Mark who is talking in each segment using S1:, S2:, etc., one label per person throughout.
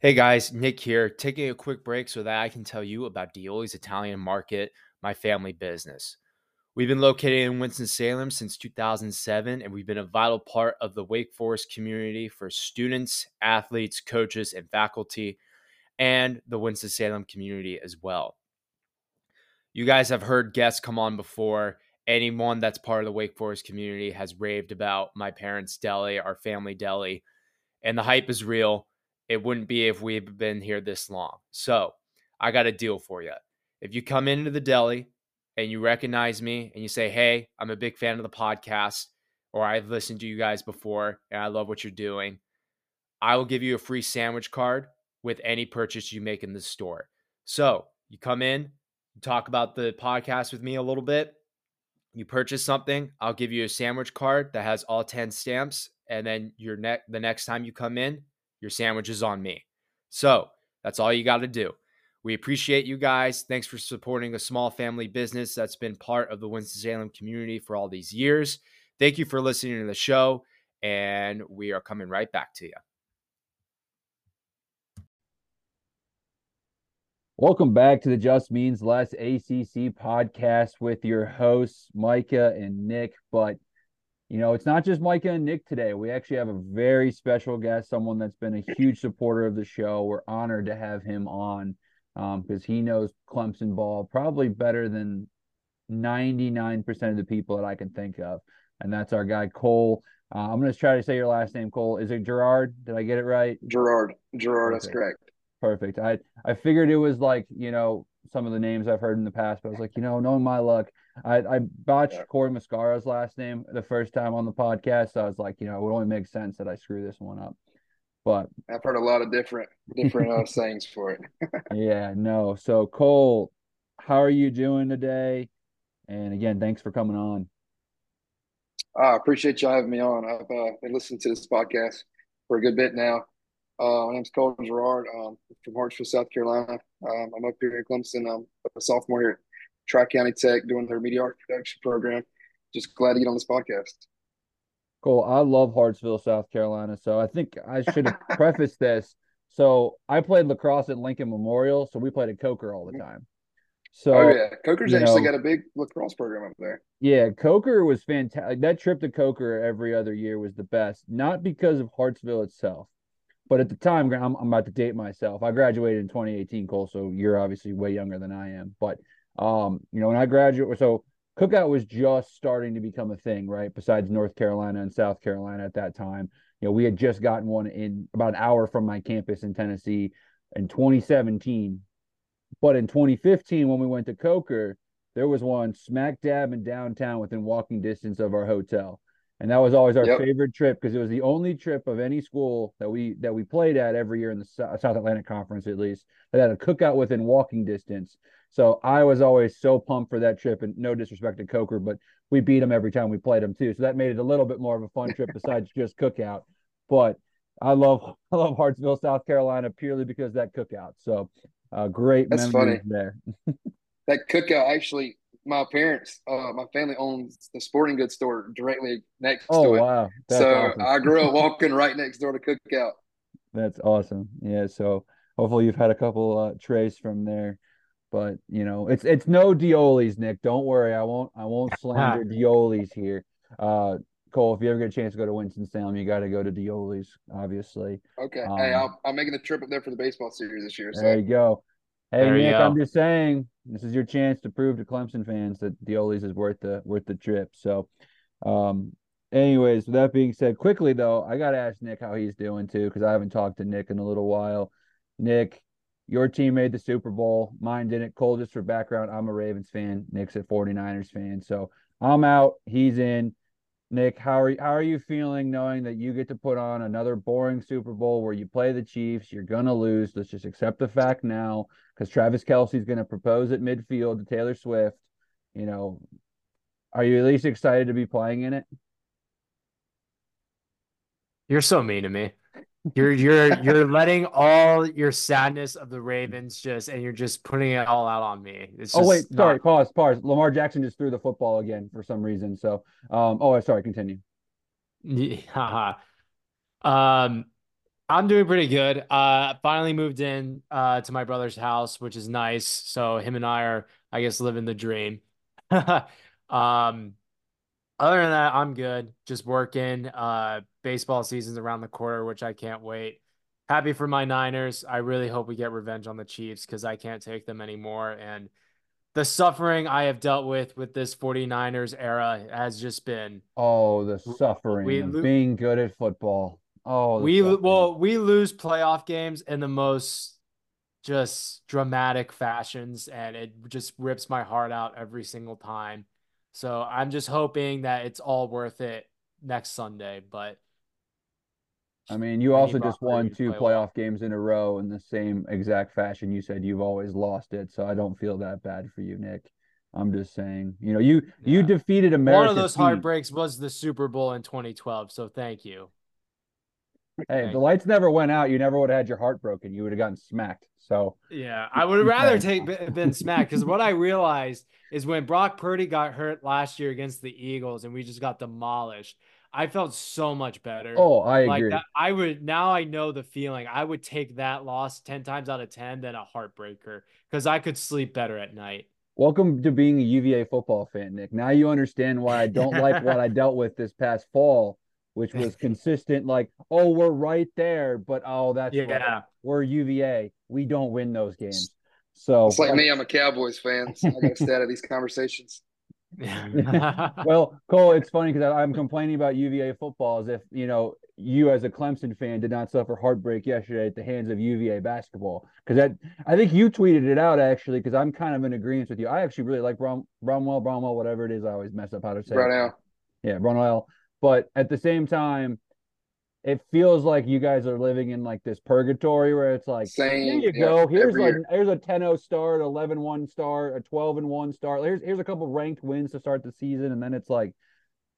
S1: Hey guys, Nick here, taking a quick break so that I can tell you about Dioli's Italian Market, my family business. We've been located in Winston-Salem since 2007, and we've been a vital part of the Wake Forest community for students, athletes, coaches, and faculty, and the Winston-Salem community as well. You guys have heard guests come on before. Anyone that's part of the Wake Forest community has raved about my parents' deli, our family deli, and the hype is real it wouldn't be if we've been here this long. So I got a deal for you. If you come into the deli and you recognize me and you say, Hey, I'm a big fan of the podcast, or I've listened to you guys before and I love what you're doing, I will give you a free sandwich card with any purchase you make in the store. So you come in, you talk about the podcast with me a little bit. You purchase something, I'll give you a sandwich card that has all 10 stamps. And then your ne- the next time you come in, your sandwich is on me. So that's all you got to do. We appreciate you guys. Thanks for supporting a small family business that's been part of the Winston-Salem community for all these years. Thank you for listening to the show, and we are coming right back to you.
S2: Welcome back to the Just Means Less ACC podcast with your hosts, Micah and Nick. But you know, it's not just Micah and Nick today. We actually have a very special guest, someone that's been a huge supporter of the show. We're honored to have him on because um, he knows Clemson ball probably better than 99% of the people that I can think of. And that's our guy, Cole. Uh, I'm going to try to say your last name, Cole. Is it Gerard? Did I get it right?
S3: Gerard. Gerard, Perfect. that's correct.
S2: Perfect. I, I figured it was like, you know, some of the names I've heard in the past, but I was like, you know, knowing my luck, I, I botched yeah. Corey Mascara's last name the first time on the podcast. So I was like, you know, it would only make sense that I screw this one up. But
S3: I've heard a lot of different different uh, sayings for it.
S2: yeah, no. So Cole, how are you doing today? And again, thanks for coming on.
S3: I appreciate you having me on. I've uh, been listening to this podcast for a good bit now. Uh, my name's Cole Gerard. Um, from Hartsville, South Carolina. Um, I'm up here in Clemson. I'm a sophomore here at Tri County Tech doing their media art production program. Just glad to get on this podcast.
S2: Cool. I love Hartsville, South Carolina. So I think I should have prefaced this. So I played lacrosse at Lincoln Memorial. So we played at Coker all the time. So
S3: oh yeah, Coker's actually know, got a big lacrosse program up there.
S2: Yeah, Coker was fantastic. That trip to Coker every other year was the best, not because of Hartsville itself, but at the time, I'm, I'm about to date myself. I graduated in 2018, Cole. So you're obviously way younger than I am, but um, you know, when I graduated, so cookout was just starting to become a thing, right? Besides North Carolina and South Carolina at that time, you know, we had just gotten one in about an hour from my campus in Tennessee in 2017. But in 2015, when we went to Coker, there was one smack dab in downtown within walking distance of our hotel. And that was always our yep. favorite trip because it was the only trip of any school that we that we played at every year in the South Atlantic Conference, at least, that had a cookout within walking distance. So I was always so pumped for that trip, and no disrespect to Coker, but we beat them every time we played them too. So that made it a little bit more of a fun trip besides just cookout. But I love I love Hartsville, South Carolina, purely because that cookout. So uh, great That's memories funny. there.
S3: that cookout actually, my parents, uh, my family owns the sporting goods store directly next
S2: oh,
S3: to it.
S2: wow!
S3: That's so awesome. I grew up walking right next door to cookout.
S2: That's awesome. Yeah. So hopefully you've had a couple uh, trays from there. But you know, it's it's no Dioli's, Nick. Don't worry, I won't I won't slander Dioli's here. Uh, Cole, if you ever get a chance to go to Winston Salem, you got to go to Dioli's, obviously.
S3: Okay. Um, hey, i am making the trip up there for the baseball series this year. So.
S2: There you go. Hey, there Nick, I'm just saying this is your chance to prove to Clemson fans that Dioli's is worth the worth the trip. So, um, anyways, with that being said, quickly though, I got to ask Nick how he's doing too because I haven't talked to Nick in a little while. Nick, your team made the Super Bowl. Mine didn't. Cole, just for background, I'm a Ravens fan. Nick's a 49ers fan. So I'm out. He's in. Nick, how are you, how are you feeling knowing that you get to put on another boring Super Bowl where you play the Chiefs? You're gonna lose. Let's just accept the fact now, because Travis Kelce's gonna propose at midfield to Taylor Swift. You know, are you at least excited to be playing in it?
S1: You're so mean to me.
S4: You're you're you're letting all your sadness of the Ravens just and you're just putting it all out on me. It's
S2: oh wait,
S4: not...
S2: sorry, pause, pause. Lamar Jackson just threw the football again for some reason. So, um, oh, sorry, continue.
S4: Yeah. um, I'm doing pretty good. Uh, finally moved in uh to my brother's house, which is nice. So him and I are, I guess, living the dream. um, other than that, I'm good. Just working. Uh, baseball season's around the corner, which I can't wait. Happy for my Niners. I really hope we get revenge on the Chiefs because I can't take them anymore. And the suffering I have dealt with with this 49ers era has just been
S2: oh the suffering we, of being good at football. Oh,
S4: we suffering. well we lose playoff games in the most just dramatic fashions, and it just rips my heart out every single time. So I'm just hoping that it's all worth it next Sunday. But
S2: I mean, you also just won two playoff well. games in a row in the same exact fashion. You said you've always lost it, so I don't feel that bad for you, Nick. I'm just saying, you know, you yeah. you defeated America.
S4: One of those heartbreaks was the Super Bowl in 2012. So thank you.
S2: Hey, the lights never went out. You never would have had your heart broken. You would have gotten smacked. So
S4: yeah, I would rather take been smacked because what I realized is when Brock Purdy got hurt last year against the Eagles and we just got demolished. I felt so much better.
S2: Oh, I
S4: like
S2: agree.
S4: That, I would now I know the feeling. I would take that loss 10 times out of 10 than a heartbreaker because I could sleep better at night.
S2: Welcome to being a UVA football fan, Nick. Now you understand why I don't like what I dealt with this past fall which was consistent. Like, oh, we're right there, but oh, that's
S4: yeah,
S2: we're UVA. We don't win those games. So
S3: it's like me. I'm a Cowboys fan. So I got to stay out of these conversations. Yeah.
S2: Well, Cole, it's funny because I'm complaining about UVA football as if you know you as a Clemson fan did not suffer heartbreak yesterday at the hands of UVA basketball. Because that I think you tweeted it out actually. Because I'm kind of in agreement with you. I actually really like Brom, Bromwell, Bromwell, whatever it is. I always mess up how to say.
S3: Brownell.
S2: It. Yeah, Bromwell. But at the same time, it feels like you guys are living in like this purgatory where it's like
S3: Same,
S2: here you yeah, go. Here's like year. here's a 10-0 start 11-1 start a 12 and 1 start. Here's here's a couple ranked wins to start the season. And then it's like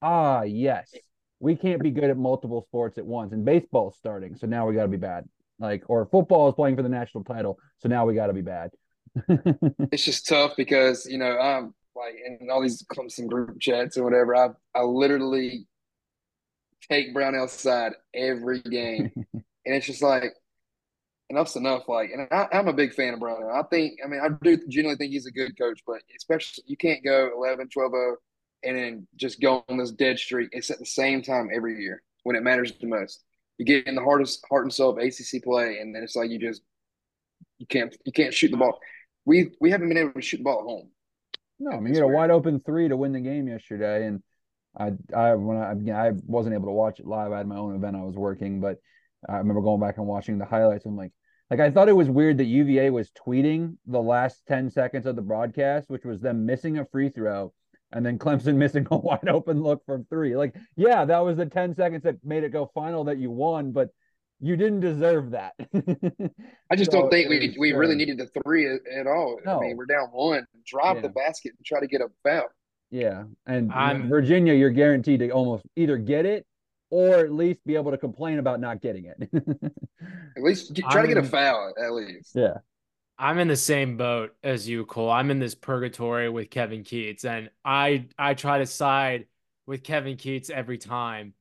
S2: ah yes. We can't be good at multiple sports at once. And baseball's starting so now we got to be bad. Like or football is playing for the national title so now we got to be bad.
S3: It's just tough because you know i'm like in all these Clemson group chats and whatever I I literally take Brownell side every game. and it's just like, enough's enough. Like, and I, am a big fan of Brownell. I think, I mean, I do genuinely think he's a good coach, but especially you can't go 11, 12 0 and then just go on this dead streak. It's at the same time every year when it matters the most. You get in the hardest heart and soul of ACC play, and then it's like you just you can't you can't shoot the ball. We we haven't been able to shoot the ball at home.
S2: No, I mean, you had a wide open three to win the game yesterday, and I I when I I wasn't able to watch it live. I had my own event I was working, but I remember going back and watching the highlights. I'm like, like I thought it was weird that UVA was tweeting the last ten seconds of the broadcast, which was them missing a free throw, and then Clemson missing a wide open look from three. Like, yeah, that was the ten seconds that made it go final that you won, but you didn't deserve that.
S3: I just so don't think we we really uh, needed the three at, at all. No. I mean, we're down one. Drop yeah. the basket and try to get a foul.
S2: Yeah, and I'm, Virginia, you're guaranteed to almost either get it or at least be able to complain about not getting it.
S3: at least try I'm, to get a foul, at least.
S2: Yeah.
S4: I'm in the same boat as you, Cole. I'm in this purgatory with Kevin Keatts, and I I try to side with Kevin Keatts every time.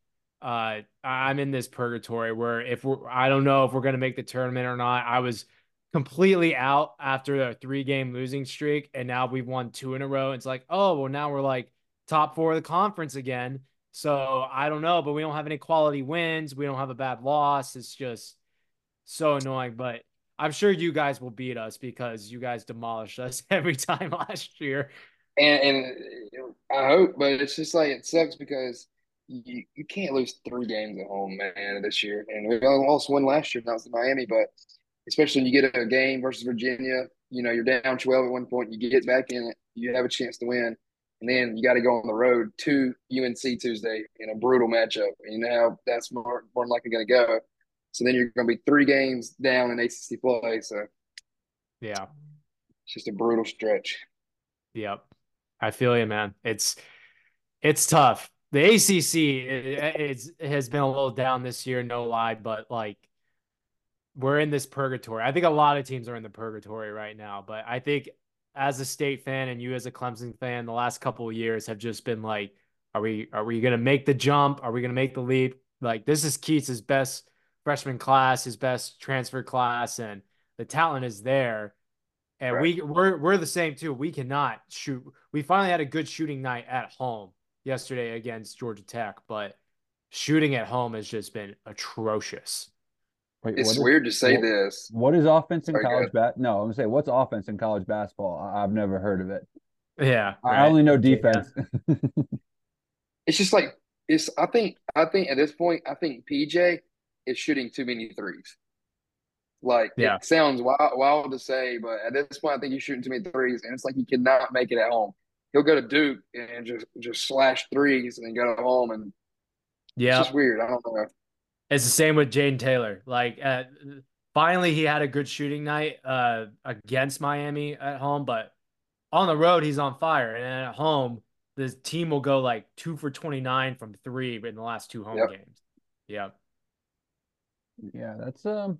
S4: Uh, I'm in this purgatory where if we're, I don't know if we're gonna make the tournament or not. I was completely out after a three game losing streak, and now we've won two in a row. It's like, oh, well, now we're like top four of the conference again. So I don't know, but we don't have any quality wins. We don't have a bad loss. It's just so annoying. But I'm sure you guys will beat us because you guys demolished us every time last year.
S3: And, and I hope, but it's just like it sucks because you, you can't lose three games at home, man, this year. And we almost won last year. That was Miami, but especially when you get a game versus Virginia, you know, you're down 12 at one point, you get back in it, you have a chance to win. And then you got to go on the road to UNC Tuesday in a brutal matchup. You know that's more, more likely going to go. So then you're going to be three games down in ACC play. So,
S4: yeah,
S3: it's just a brutal stretch.
S4: Yep. I feel you, man. It's, it's tough. The ACC it, it's, it has been a little down this year, no lie, but like
S1: we're in this purgatory. I think a lot of teams are in the purgatory right now, but I think as a state fan and you as a Clemson fan, the last couple of years have just been like, are we are we gonna make the jump? Are we gonna make the leap? Like this is Keatts' best freshman class, his best transfer class, and the talent is there. And right. we we're we're the same too. We cannot shoot. We finally had a good shooting night at home yesterday against Georgia Tech, but shooting at home has just been atrocious.
S3: Wait, it's weird to say
S2: what,
S3: this.
S2: What is offense in Sorry, college bat? No, I'm gonna say what's offense in college basketball? I- have never heard of it.
S1: Yeah,
S2: I right. only know defense.
S3: Yeah. it's just like it's. I think. I think at this point, I think PJ is shooting too many threes. Like yeah. it sounds wild, wild to say, but at this point, I think he's shooting too many threes, and it's like he cannot make it at home. He'll go to Duke and just just slash threes, and then go to home, and yeah, it's just weird. I don't know.
S1: It's the same with Jayden Taylor. Like, uh, finally, he had a good shooting night uh, against Miami at home, but on the road, he's on fire. And at home, the team will go like two for 29 from three in the last two home yep. games. Yeah.
S2: Yeah, that's um,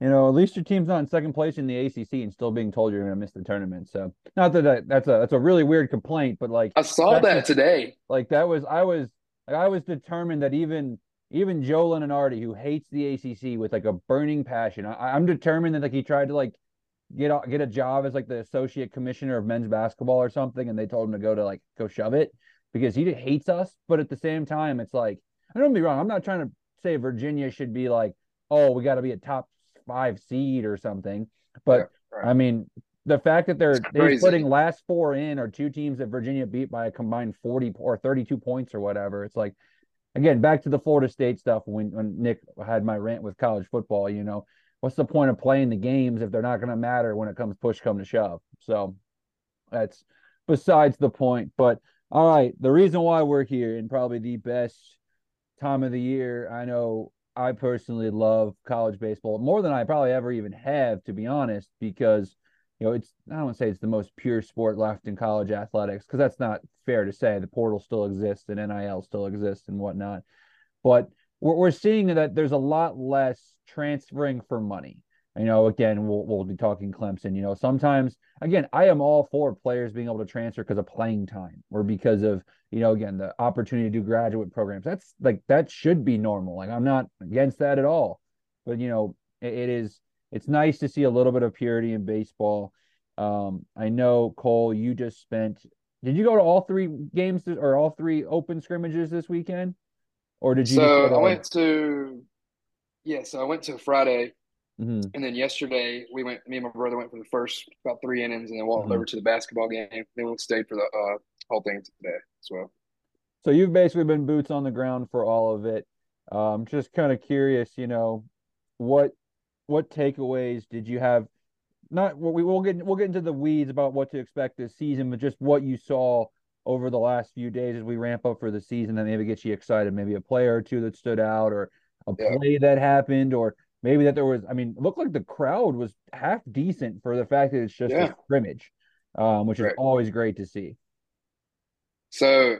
S2: you know, at least your team's not in second place in the ACC and still being told you're going to miss the tournament. So, not that, that that's a that's a really weird complaint, but like
S3: I saw that just, today.
S2: Like that was I was like I was determined that even even Joe Lunardi, who hates the ACC with like a burning passion, I, am determined that like he tried to like get a, get a job as like the associate commissioner of men's basketball or something, and they told him to go to like go shove it because he hates us. But at the same time, it's like I don't be wrong. I'm not trying to say Virginia should be like, oh, we got to be a top five seed or something. But yeah, right. I mean, the fact that they're they're putting last four in or two teams that Virginia beat by a combined 40 or 32 points or whatever, it's like again, back to the Florida State stuff when, when Nick had my rant with college football, you know, what's the point of playing the games if they're not going to matter when it comes push come to shove? So that's besides the point. But all right, the reason why we're here and probably the best time of the year, I know I personally love college baseball more than I probably ever even have, to be honest, because you know, it's I don't want to say it's the most pure sport left in college athletics because that's not fair to say. The portal still exists and NIL still exists and whatnot, but we're we're seeing that there's a lot less transferring for money. You know, again, we'll we'll be talking Clemson. You know, sometimes again, I am all for players being able to transfer because of playing time or because of you know, again, the opportunity to do graduate programs. That's like that should be normal. Like I'm not against that at all, but you know, it, it is it's nice to see a little bit of purity in baseball. Um, I know Cole, you just spent. Did you go to all three games or all three open scrimmages this weekend, or did you?
S3: So I went to. Yeah, so I went to Friday, mm-hmm. and then yesterday we went. Me and my brother went for the first about three innings, and then walked mm-hmm. over to the basketball game. Then we stayed for the uh, whole thing today as well.
S2: So you've basically been boots on the ground for all of it. Um, just kind of curious, you know, what what takeaways did you have? Not what we will get we'll get into the weeds about what to expect this season, but just what you saw over the last few days as we ramp up for the season that maybe gets you excited. Maybe a player or two that stood out, or a yeah. play that happened, or maybe that there was. I mean, it looked like the crowd was half decent for the fact that it's just yeah. a scrimmage, um, which right. is always great to see.
S3: So,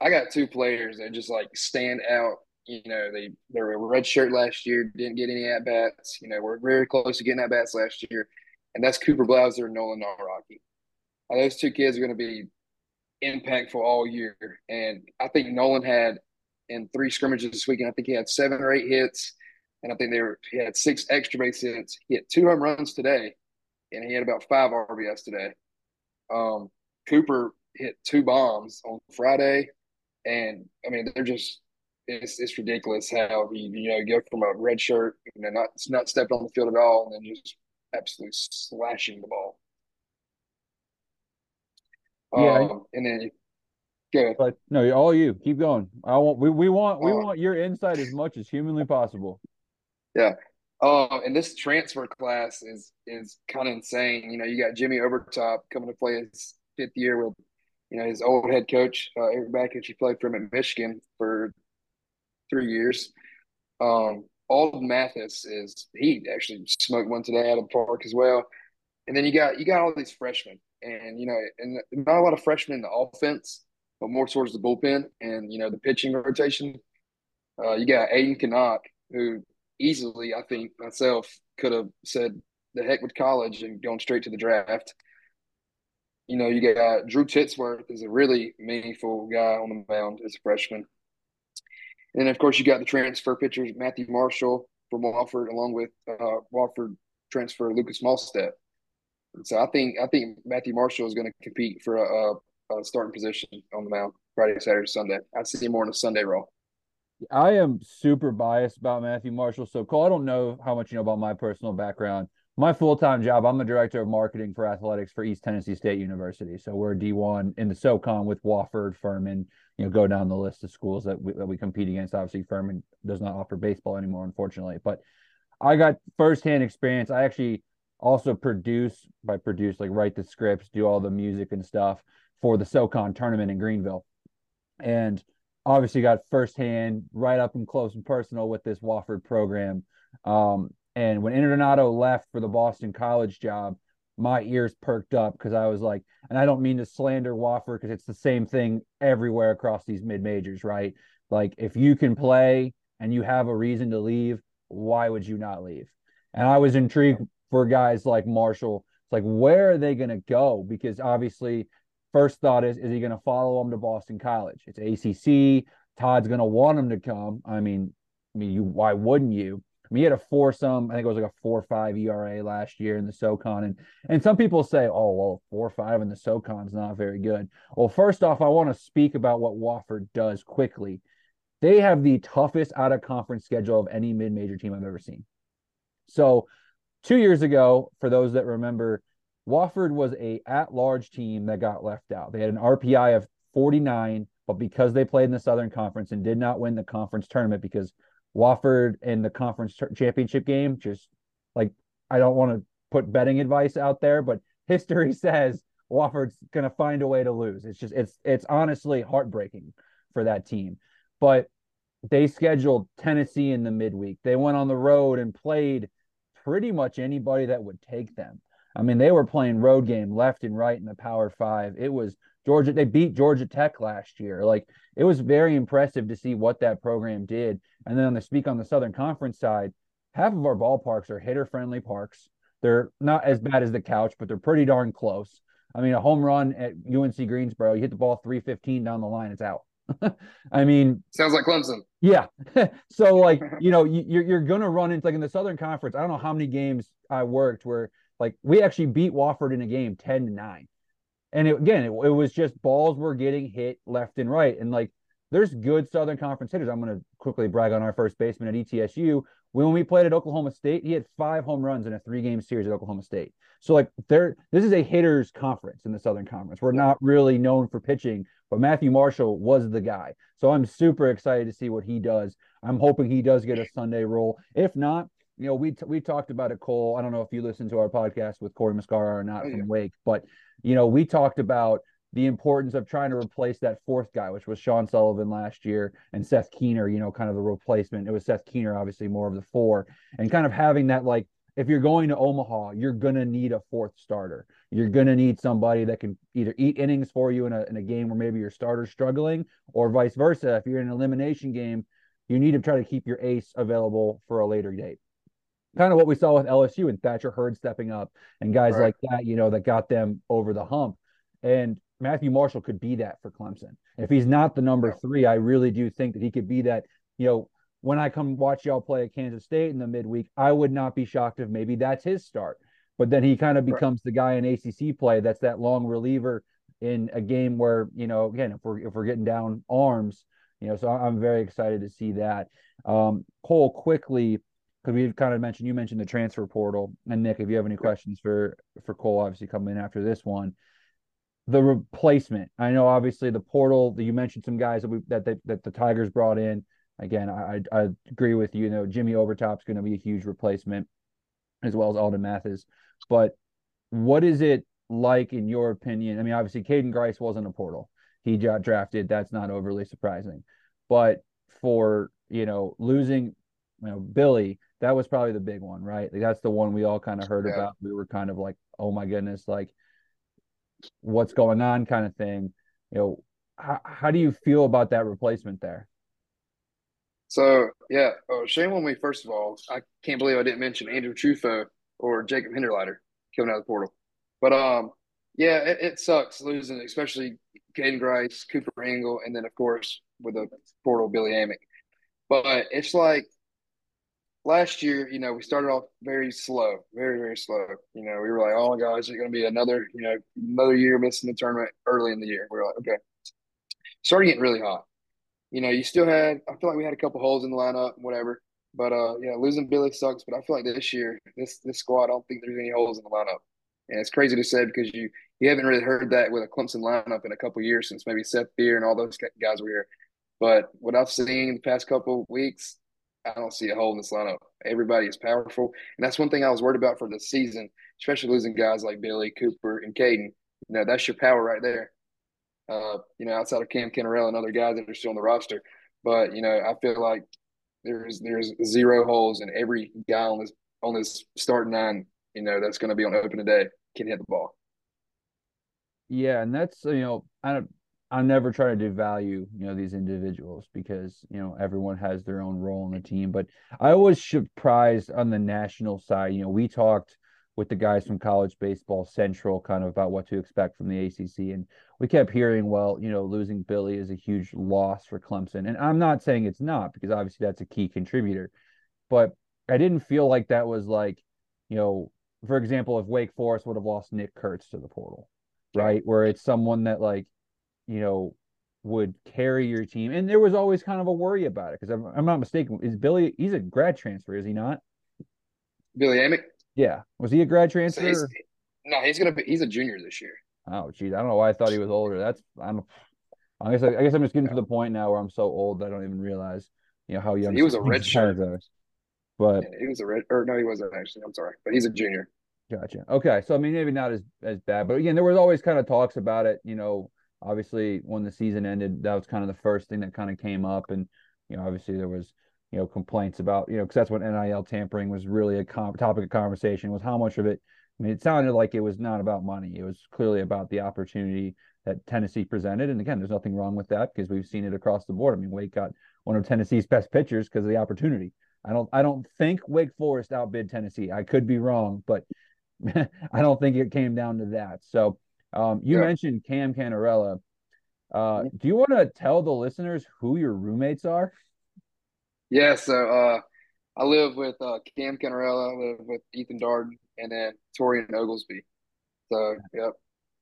S3: I got two players that just like stand out you know, they they were red shirt last year, didn't get any at bats. You know, we're very close to getting at bats last year, and that's Cooper Blauser and Nolan Nawrocki. Those two kids are going to be impactful all year, and I think Nolan had in three scrimmages this weekend. I think he had seven or eight hits, and I think they were he had six extra base hits. He had two home runs today, and he had about five RBS today. Um, Cooper hit two bombs on Friday, and I mean they're just it's it's ridiculous how he you know go from a red shirt, you know, not not stepping on the field at all, and then just absolutely slashing the ball. Yeah, um, and then go
S2: But no, all you keep going. I want we, we want we want your insight as much as humanly possible.
S3: Yeah. Um, and this transfer class is is kind of insane. You know, you got Jimmy Obertop coming to play his fifth year with, you know, his old head coach uh, Erik Bakich. He played for him at Michigan for three years. Um, Alden Mathis is he actually smoked one today of the park as well. And then you got you got all these freshmen, and you know, and not a lot of freshmen in the offense, but more towards the bullpen and you know the pitching rotation. Uh, you got Aiden Knaak, who easily, I think myself could have said the heck with college and going straight to the draft. You know, you got Drew Titsworth is a really meaningful guy on the mound as a freshman. And of course, you got the transfer pitchers, Matthew Marshall from Wofford, along with uh, Wofford transfer Lucas Mahlstedt. And so I think I think Matthew Marshall is going to compete for a, a, starting position on the mound Friday, Saturday, Sunday. I see him more in a Sunday role.
S2: I am super biased about Matthew Marshall. So Cole, I don't know how much you know about my personal background my full-time job i'm the director of marketing for athletics for east tennessee state university. So we're d1 in the socon with wofford furman you know go down the list of schools that we, that we compete against. Obviously furman does not offer baseball anymore unfortunately. But i got firsthand experience. I actually also produce by produce like write the scripts do all the music and stuff for the socon tournament in greenville. And obviously got firsthand right up and close and personal with this wofford program. Um, and when Interdonato left for the Boston College job, my ears perked up because I was like, and I don't mean to slander Wofford because it's the same thing everywhere across these mid majors, right? Like if you can play and you have a reason to leave, why would you not leave? And I was intrigued for guys like Marshall. It's like, where are they going to go? Because obviously, first thought is, is he going to follow them to Boston College? It's ACC. Todd's going to want him to come. I mean, I mean, you why wouldn't you? I mean, he had a four some, I think it was like a four five ERA last year in the SoCon. And and some people say, oh, well, four five in the SoCon is not very good. Well, first off, I want to speak about what Wofford does quickly. They have the toughest out of conference schedule of any mid major team I've ever seen. So two years ago, for those that remember, Wofford was a at large team that got left out. They had an RPI of 49, but because they played in the Southern Conference and did not win the conference tournament because Wofford in the conference championship game. Just like I don't want to put betting advice out there, but history says Wofford's going to find a way to lose. It's just it's it's honestly heartbreaking for that team. But they scheduled Tennessee in the midweek. They went on the road and played pretty much anybody that would take them. I mean, they were playing road game left and right in the Power 5. It was Georgia they beat Georgia Tech last year. Like it was very impressive to see what that program did. And then on the speak on the Southern Conference side, half of our ballparks are hitter friendly parks. They're not as bad as the couch, but they're pretty darn close. I mean, a home run at UNC Greensboro, you hit the ball 315 down the line, it's out. I mean,
S3: sounds like Clemson.
S2: Yeah. so like, you know, you're you're gonna run into like in the Southern Conference. I don't know how many games I worked where like we actually beat Wofford in a game 10 to 9. And it, again, it, it, was just balls were getting hit left and right. And like, there's good Southern Conference hitters. I'm going to quickly brag on our first baseman at ETSU. When we played at Oklahoma State, he had five home runs in a three game series at Oklahoma State. So like, there, this is a hitters conference in the Southern Conference. We're not really known for pitching, but Matthew Marshall was the guy. So I'm super excited to see what he does. I'm hoping he does get a Sunday role. If not, you know, we t- we talked about it, Cole. I don't know if you listened to our podcast with Corey Mascara or not oh, yeah. from Wake, but you know, we talked about the importance of trying to replace that fourth guy, which was Sean Sullivan last year, and Seth Keener, you know, kind of the replacement. It was Seth Keener, obviously more of the four, and kind of having that like if you're going to Omaha, you're gonna need a fourth starter. You're gonna need somebody that can either eat innings for you in a in a game where maybe your starter's struggling, or vice versa. If you're in an elimination game, you need to try to keep your ace available for a later date kind of what we saw with LSU and Thatcher Hurd stepping up and guys right. like that, you know, that got them over the hump. And Matthew Marshall could be that for Clemson. If he's not the number three, I really do think that he could be that. You know, when I come watch y'all play at Kansas State in the midweek, I would not be shocked if maybe that's his start. But then he kind of becomes right. the guy in ACC play that's that long reliever in a game where you know again if we're if we're getting down arms, you know. So I'm very excited to see that. Um, Cole quickly because we've kind of mentioned you mentioned the transfer portal and Nick, if you have any questions for for Cole, obviously coming in after this one, the replacement. I know obviously the portal that you mentioned some guys that we that that, that the Tigers brought in. Again, I I agree with you. You know, Jimmy Obertop's going to be a huge replacement, as well as Alden Mathis. But what is it like in your opinion? I mean, obviously Caden Grice wasn't a portal; he got drafted. That's not overly surprising. But for you know losing, you know Billy, that was probably the big one, right? Like that's the one we all kind of heard yeah. about. We were kind of like, oh my goodness, like what's going on kind of thing. You know, how, how do you feel about that replacement there?
S3: So yeah, oh, shame on me. First of all, I can't believe I didn't mention Andrew Trufant or Jacob Hinderleider coming out of the portal. But um, yeah, it, it sucks losing, especially Caden Grice, Cooper Ingle, and then of course with the portal Billy Amick. But it's like last year, you know, we started off very slow, very very slow. You know, we were like, oh my gosh, it's going to be another, you know, another year missing the tournament early in the year. We were like, okay, started getting really hot. You know, you still had, I feel like we had a couple holes in the lineup, whatever. But uh, you know, losing Billy sucks. But I feel like this year, this this squad, I don't think there's any holes in the lineup. And it's crazy to say because you you haven't really heard that with a Clemson lineup in a couple years since maybe Seth Beer and all those guys were here. But what I've seen the past couple weeks, I don't see a hole in this lineup. Everybody is powerful, and that's one thing I was worried about for the season, especially losing guys like Billy Cooper and Caden. You know, that's your power right there. Uh, you know, outside of Cam Cannarella and other guys that are still on the roster, but you know, I feel like there's there's zero holes, and every guy on this on this starting nine, you know, that's going to be on open today can hit the ball.
S2: Yeah, and that's you know, I don't I never try to devalue, you know, these individuals because, you know, everyone has their own role in the team. But I was surprised on the national side. You know, we talked with the guys from college baseball central kind of about what to expect from the ACC. And we kept hearing, well, you know, losing Billy is a huge loss for Clemson. And I'm not saying it's not because obviously that's a key contributor. But I didn't feel like that was like, you know, for example, if Wake Forest would have lost Nick Kurtz to the portal, right? Where it's someone that like you know, would carry your team. And there was always kind of a worry about it because I'm, I'm not mistaken. Is Billy? He's a grad transfer, is he not?
S3: Billy Amick.
S2: Yeah, was he a grad transfer? So
S3: he's, no, he's gonna be. He's a junior this year.
S2: Oh, geez, I don't know why I thought he was older. That's I'm. I guess I, I guess I'm just getting yeah. to the point now where I'm so old that I don't even realize, you know, how young. So
S3: he was a red shirt.
S2: But
S3: yeah, he was a red, or no, he wasn't actually. I'm sorry, but he's a junior.
S2: Gotcha. Okay, so I mean, maybe not as as bad, but again, there was always kind of talks about it. You know, obviously when the season ended, that was kind of the first thing that kind of came up, and you know, obviously there was you know complaints about you know because that's when NIL tampering was really a com- topic of conversation was how much of it. I mean, it sounded like it was not about money. It was clearly about the opportunity that Tennessee presented, and again, there's nothing wrong with that because we've seen it across the board. I mean, Wake got one of Tennessee's best pitchers because of the opportunity. I don't I don't think Wake Forest outbid Tennessee. I could be wrong, but I don't think it came down to that. So um, you yeah. mentioned Cam Cannarella. Uh, do you want to tell the listeners who your roommates are?
S3: Yeah, so uh, I live with uh, Cam Cannarella, I live with Ethan Darden, and then Torian Oglesby. So, yep.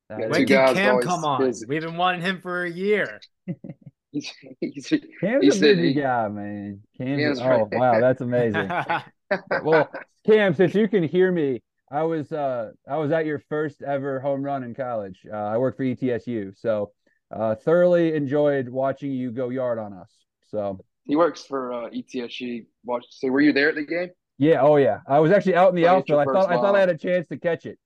S1: when can Cam come on? Busy. We've been wanting him for a year.
S2: he's, he's, Cam's a busy guy, man. Cam's, oh, right. wow, that's amazing. well, Cam, since you can hear me, I was uh I was at your first ever home run in college. Uh, I worked for ETSU, so uh, thoroughly enjoyed watching you go yard on us. So
S3: he works for uh, ETSU. Watch. So were you there at the game?
S2: Yeah. Oh yeah. I was actually out in the outfield. I thought I thought I had a chance to catch it,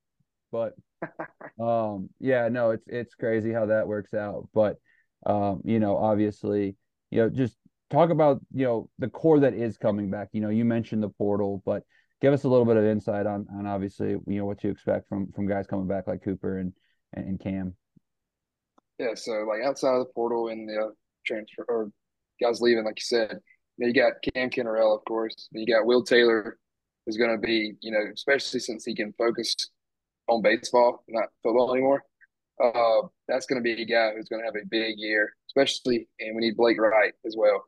S2: but um yeah no it's it's crazy how that works out. But um you know obviously you know just talk about you know the core that is coming back. You know you mentioned the portal, but give us a little bit of insight on on obviously you know what you expect from from guys coming back like Cooper and and Cam.
S3: Yeah, so like outside of the portal and the transfer or guys leaving, like you said, you, got Cam Cannarella, of course. You got Will Taylor, who's going to be, you know, especially since he can focus on baseball, not football anymore. Uh, that's going to be a guy who's going to have a big year, especially, and we need Blake Wright as well.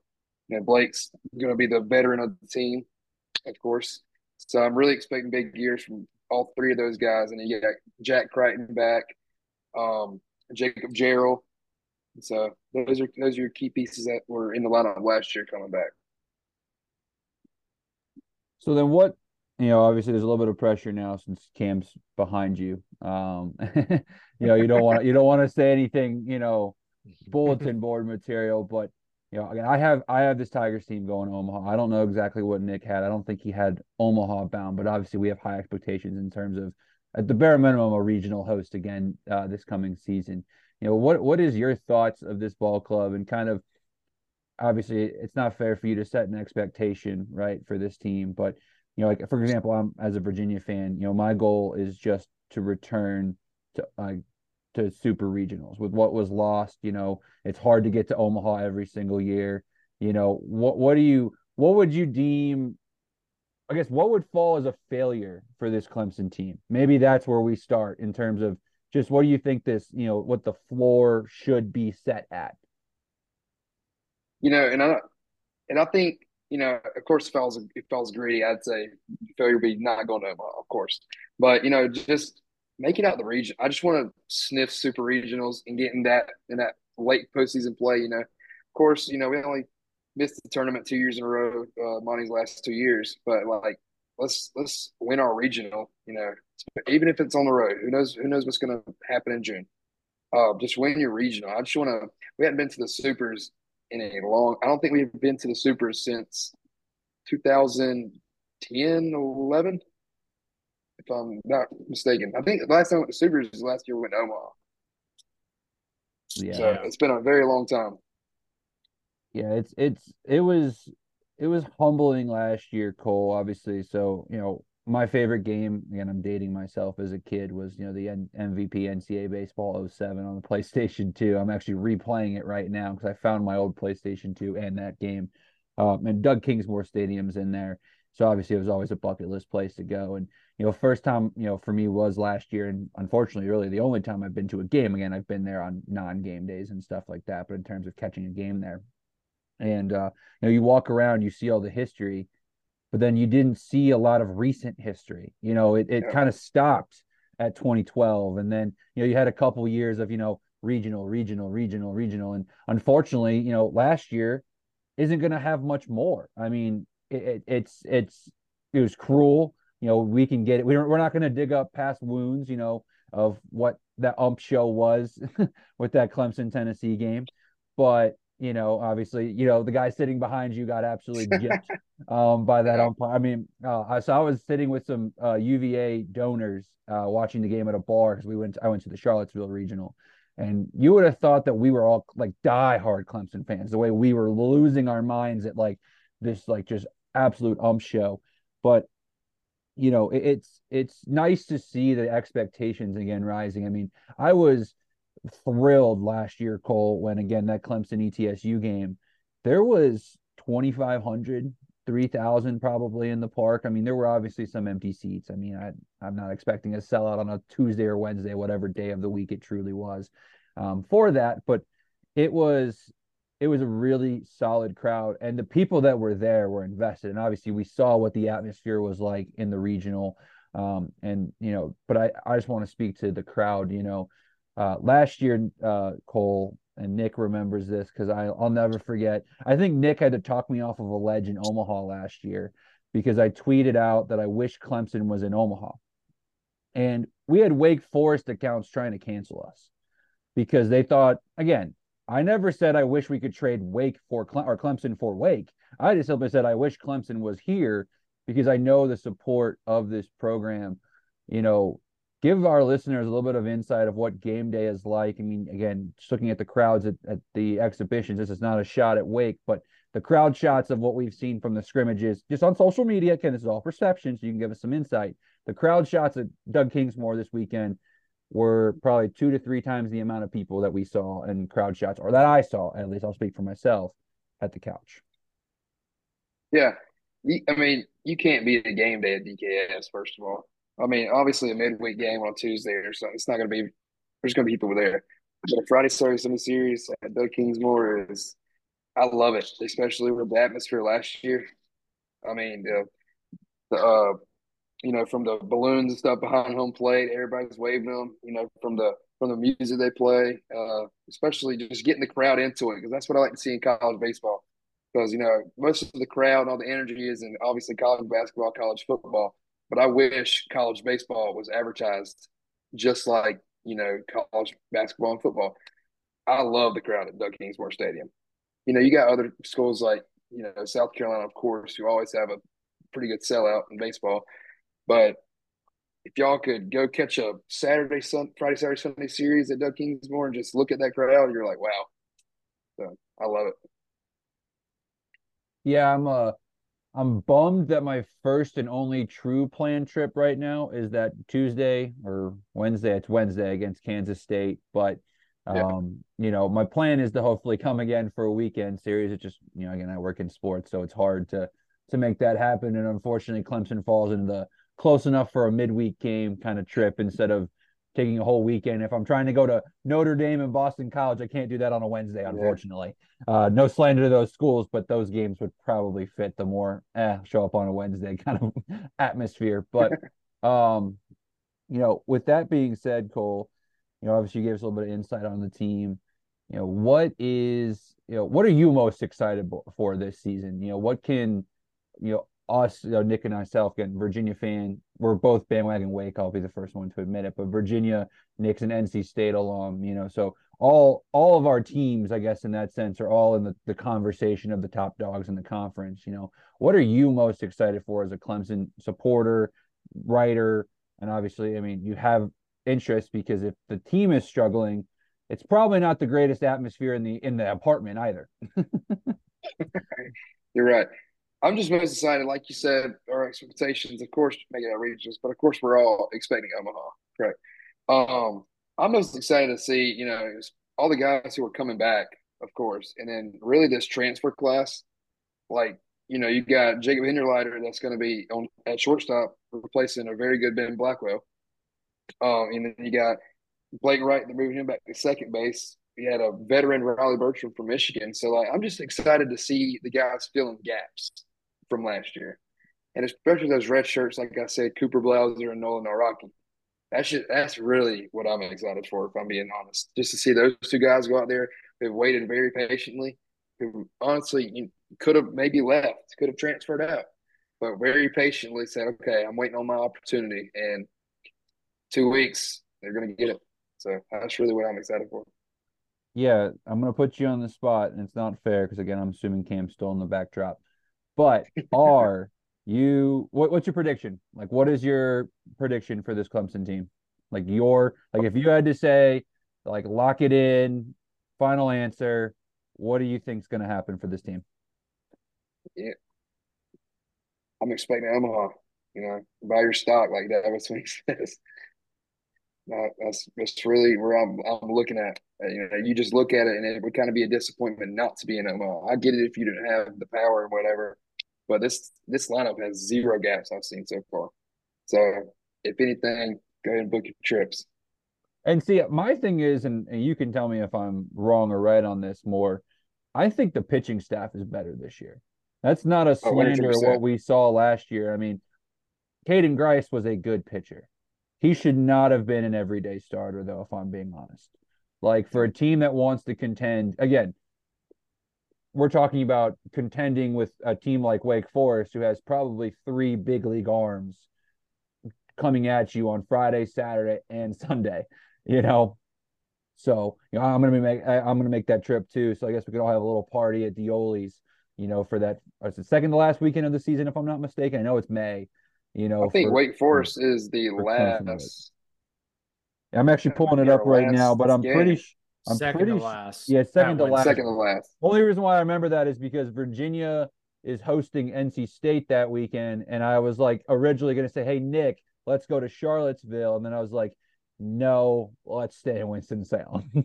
S3: You know, Blake's going to be the veteran of the team, of course. So I'm really expecting big years from all three of those guys. And you got Jack Crichton back. Um, Jacob Jarrell. So those are those are your key pieces that were in the lineup last year coming back.
S2: So then what you know, obviously there's a little bit of pressure now since Cam's behind you. Um, you know, you don't want you don't want to say anything, you know, bulletin board material, but you know, again, I have I have this Tigers team going to Omaha. I don't know exactly what Nick had. I don't think he had Omaha bound, but obviously we have high expectations in terms of at the bare minimum a regional host again uh, this coming season. You know what what is your thoughts of this ball club and kind of obviously it's not fair for you to set an expectation right for this team, but you know like for example I'm as a Virginia fan, you know my goal is just to return to uh, to super regionals with what was lost. You know it's hard to get to Omaha every single year. You know, what what do you what would you deem I guess what would fall as a failure for this Clemson team? Maybe that's where we start in terms of just what do you think this, you know, what the floor should be set at?
S3: You know, and I and I think, you know, of course if I was if I was greedy, I'd say failure would be not going to Omaha, of course. But, you know, just make it out the region. I just want to sniff super regionals and get in that in that late postseason play, you know. Of course, you know, we only missed the tournament two years in a row, uh, Monty's last two years. But like, let's let's win our regional. You know, even if it's on the road. Who knows? Who knows what's going to happen in June? Uh, just win your regional. I just want to. We hadn't been to the supers in a long. I don't think we've been to the supers since 2010, 11. If I'm not mistaken, I think the last time we went to supers was last year we went to Omaha. Yeah, so it's been a very long time.
S2: Yeah, it's it's it was it was humbling last year, Cole. Obviously, so you know my favorite game again. I'm dating myself as a kid was you know the N- MVP NCAA baseball 07 on the PlayStation 2. I'm actually replaying it right now because I found my old PlayStation 2 and that game. Um, and Doug Kingsmore Stadium's in there, so obviously it was always a bucket list place to go. And you know, first time you know for me was last year, and unfortunately, really the only time I've been to a game. Again, I've been there on non-game days and stuff like that, but in terms of catching a game there, and uh, you know, you walk around, you see all the history, but then you didn't see a lot of recent history. You know, it, it yeah. kind of stopped at 2012, and then you know you had a couple years of you know regional, regional, regional, regional, and unfortunately, you know, last year isn't going to have much more. I mean, it, it, it's it's it was cruel. You know, we can get it. We we're not going to dig up past wounds. You know, of what that ump show was with that Clemson Tennessee game, but you know, obviously, you know, the guy sitting behind you got absolutely gypped um, by that umpire. I mean, uh, so I was sitting with some uh, UVA donors uh, watching the game at a bar because we went. To, I went to the Charlottesville regional, and you would have thought that we were all like die-hard Clemson fans. The way we were losing our minds at like this, like just absolute ump show. But you know, it, it's it's nice to see the expectations again rising. I mean, I was thrilled last year, Cole, when again that Clemson ETSU game, there was 2,500, 3,000 probably in the park. I mean, there were obviously some empty seats. I mean, I, I'm not expecting a sellout on a Tuesday or Wednesday, whatever day of the week it truly was um, for that, but it was it was a really solid crowd and the people that were there were invested and obviously we saw what the atmosphere was like in the regional um, and you know but i i just want to speak to the crowd you know uh, last year, uh, Cole and Nick remembers this because I'll never forget. I think Nick had to talk me off of a ledge in Omaha last year because I tweeted out that I wish Clemson was in Omaha. And we had Wake Forest accounts trying to cancel us because they thought, again, I never said I wish we could trade Wake for Cle- or Clemson for Wake. I just simply said I wish Clemson was here because I know the support of this program, you know, give our listeners a little bit of insight of what game day is like. I mean, again, just looking at the crowds at, at the exhibitions, this is not a shot at Wake, but the crowd shots of what we've seen from the scrimmages just on social media. Again, this is all perception, so you can give us some insight. The crowd shots at Doug Kingsmore this weekend were probably two to three times the amount of people that we saw in crowd shots, or that I saw, at least I'll speak for myself, at the couch.
S3: Yeah. I mean, you can't beat a game day at DKS, first of all. I mean, obviously a midweek game on Tuesday or something. It's not going to be. There's going to be people there. But a Friday Saturday Sunday series at Doug Kingsmore is. I love it, especially with the atmosphere last year. I mean, the, the uh, you know, from the balloons and stuff behind home plate, everybody's waving them. You know, from the from the music they play, uh, especially just getting the crowd into it because that's what I like to see in college baseball. Because you know, most of the crowd and all the energy is in obviously college basketball, college football but I wish college baseball was advertised just like you know college basketball and football. I love the crowd at Doug Kingsmore Stadium. You know, you got other schools like you know South Carolina, of course, who always have a pretty good sellout in baseball. But if y'all could go catch a Saturday, Sun, Friday, Saturday, Sunday series at Doug Kingsmore and just look at that crowd, you're like, wow. So I love it.
S2: Yeah, I'm uh I'm bummed that my first and only true planned trip right now is that Tuesday or Wednesday. It's Wednesday against Kansas State, but Yeah. Um, you know, my plan is to hopefully come again for a weekend series. It just, you know, again, I work in sports, so it's hard to to make that happen. And unfortunately, Clemson falls into the close enough for a midweek game kind of trip instead of taking a whole weekend. If I'm trying to go to Notre Dame and Boston College, I can't do that on a Wednesday, unfortunately. Uh, no slander to those schools, but those games would probably fit the more eh, show up on a Wednesday kind of atmosphere. But um, you know, with that being said, Cole, you know, obviously you gave us a little bit of insight on the team. You know, what is you know, what are you most excited for this season? You know, what can you know us, you know, Nick and myself, again, Virginia fan, we're both bandwagon Wake. I'll be the first one to admit it, but Virginia, Nick's an NC State alum, you know, so all all of our teams, I guess, in that sense, are all in the, the conversation of the top dogs in the conference. You know, what are you most excited for as a Clemson supporter, writer, and obviously, I mean, you have interest because if the team is struggling, it's probably not the greatest atmosphere in the in the apartment either.
S3: You're right. I'm just most excited, like you said, our expectations, of course, make it outrageous, but of course, we're all expecting Omaha, correct? Um, I'm most excited to see, you know, all the guys who are coming back, of course, and then really this transfer class. Like, you know, you got Jacob Hinderleider that's going to be on at shortstop, replacing a very good Ben Blackwell. Um, and then you got Blake Wright, they're moving him back to second base. We had a veteran Riley Bertram from Michigan. So like I'm just excited to see the guys filling gaps from last year. And especially those red shirts, like I said, Cooper Blauser and Nolan Nawrocki. That's just, that's really what I'm excited for, if I'm being honest. Just to see those two guys go out there who've waited very patiently, who honestly could have maybe left, could have transferred out, but very patiently said, okay, I'm waiting on my opportunity. And two weeks, they're going to get it. So that's really what I'm excited for.
S2: Yeah, I'm going to put you on the spot, and it's not fair because, again, I'm assuming Cam's still in the backdrop. But are you what, what's your prediction? Like what is your prediction for this Clemson team? Like your like if you had to say like lock it in, final answer, what do you think is going to happen for this team?
S3: Yeah. I'm expecting Omaha, you know, buy your stock like that. That's what he says. that's that's really where I'm I'm looking at. Uh, you know, you just look at it, and it would kind of be a disappointment not to be in Omaha. I get it if you didn't have the power or whatever, but this this lineup has zero gaps I've seen so far. So if anything, go ahead and book your trips.
S2: And see, my thing is, and, and you can tell me if I'm wrong or right on this more. I think the pitching staff is better this year. That's not a oh, slander oh, what we saw last year. I mean, Caden Grice was a good pitcher. He should not have been an everyday starter, though, if I'm being honest. Like for a team that wants to contend, again, we're talking about contending with a team like Wake Forest, who has probably three big league arms coming at you on Friday, Saturday, and Sunday. You know, so you know I'm gonna be make I'm gonna make that trip too. So I guess we could all have a little party at Dioli's. You know, for that. It's the second to last weekend of the season, if I'm not mistaken. I know it's May. You know,
S3: I think for, Wake Forest for, is the last.
S2: I'm actually pulling it up right now, but I'm game. pretty. I'm
S1: second
S2: pretty
S1: to last.
S2: Yeah, second to last.
S3: Second to last.
S2: Only reason why I remember that is because Virginia is hosting NC State that weekend, and I was like originally going to say, "Hey Nick, let's go to Charlottesville," and then I was like, "No, let's stay in Winston Salem."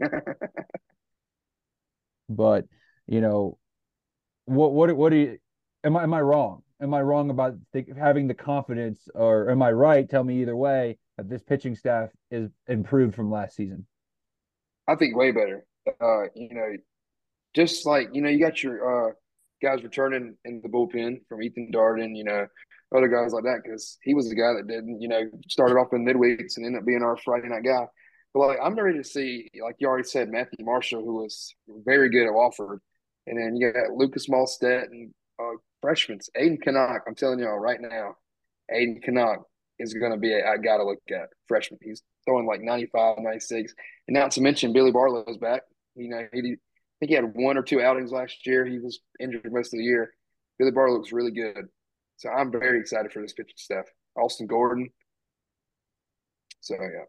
S2: but you know, what what what do you? Am I am I wrong? Am I wrong about having the confidence, or am I right? Tell me either way that this pitching staff is improved from last season.
S3: I think way better. Uh, you know, just like you know, you got your uh, guys returning in the bullpen from Ethan Darden, you know, other guys like that because he was the guy that didn't, you know, started off in midweeks and ended up being our Friday night guy. But like, I'm ready to see, like you already said, Matthew Marshall, who was very good at Wofford, and then you got Lucas Mahlstedt and uh, freshmen, Aiden Knaak. I'm telling y'all right now, Aiden Knaak is going to be a, I got to look at freshman. He's throwing like 95, 96. And not to mention Billy Barlow's back. You know, he, I think he had one or two outings last year. He was injured most of the year. Billy Barlow looks really good. So I'm very excited for this pitching staff. Austin Gordon. So yeah.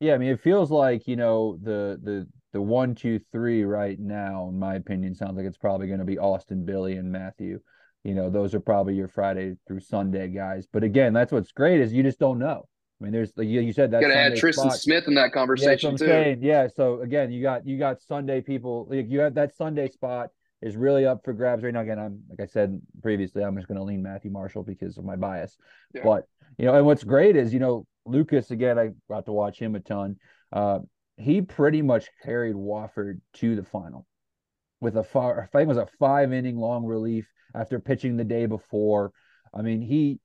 S2: Yeah, I mean, it feels like you know the the the one, two, three right now. In my opinion, sounds like it's probably going to be Austin, Billy, and Matthew. You know, those are probably your Friday through Sunday guys. But again, that's what's great is you just don't know. I mean, there's like you said that.
S3: Got to add Tristan spot. Smith in that conversation
S2: yeah,
S3: too.
S2: Saying. Yeah. So again, you got you got Sunday people. Like you have that Sunday spot is really up for grabs right now. Again, I'm like I said previously, I'm just going to lean Matthew Marshall because of my bias. Yeah. But you know, and what's great is you know Lucas again. I got to watch him a ton. Uh, he pretty much carried Wofford to the final with a five, I think it was a five inning long relief after pitching the day before. I mean, he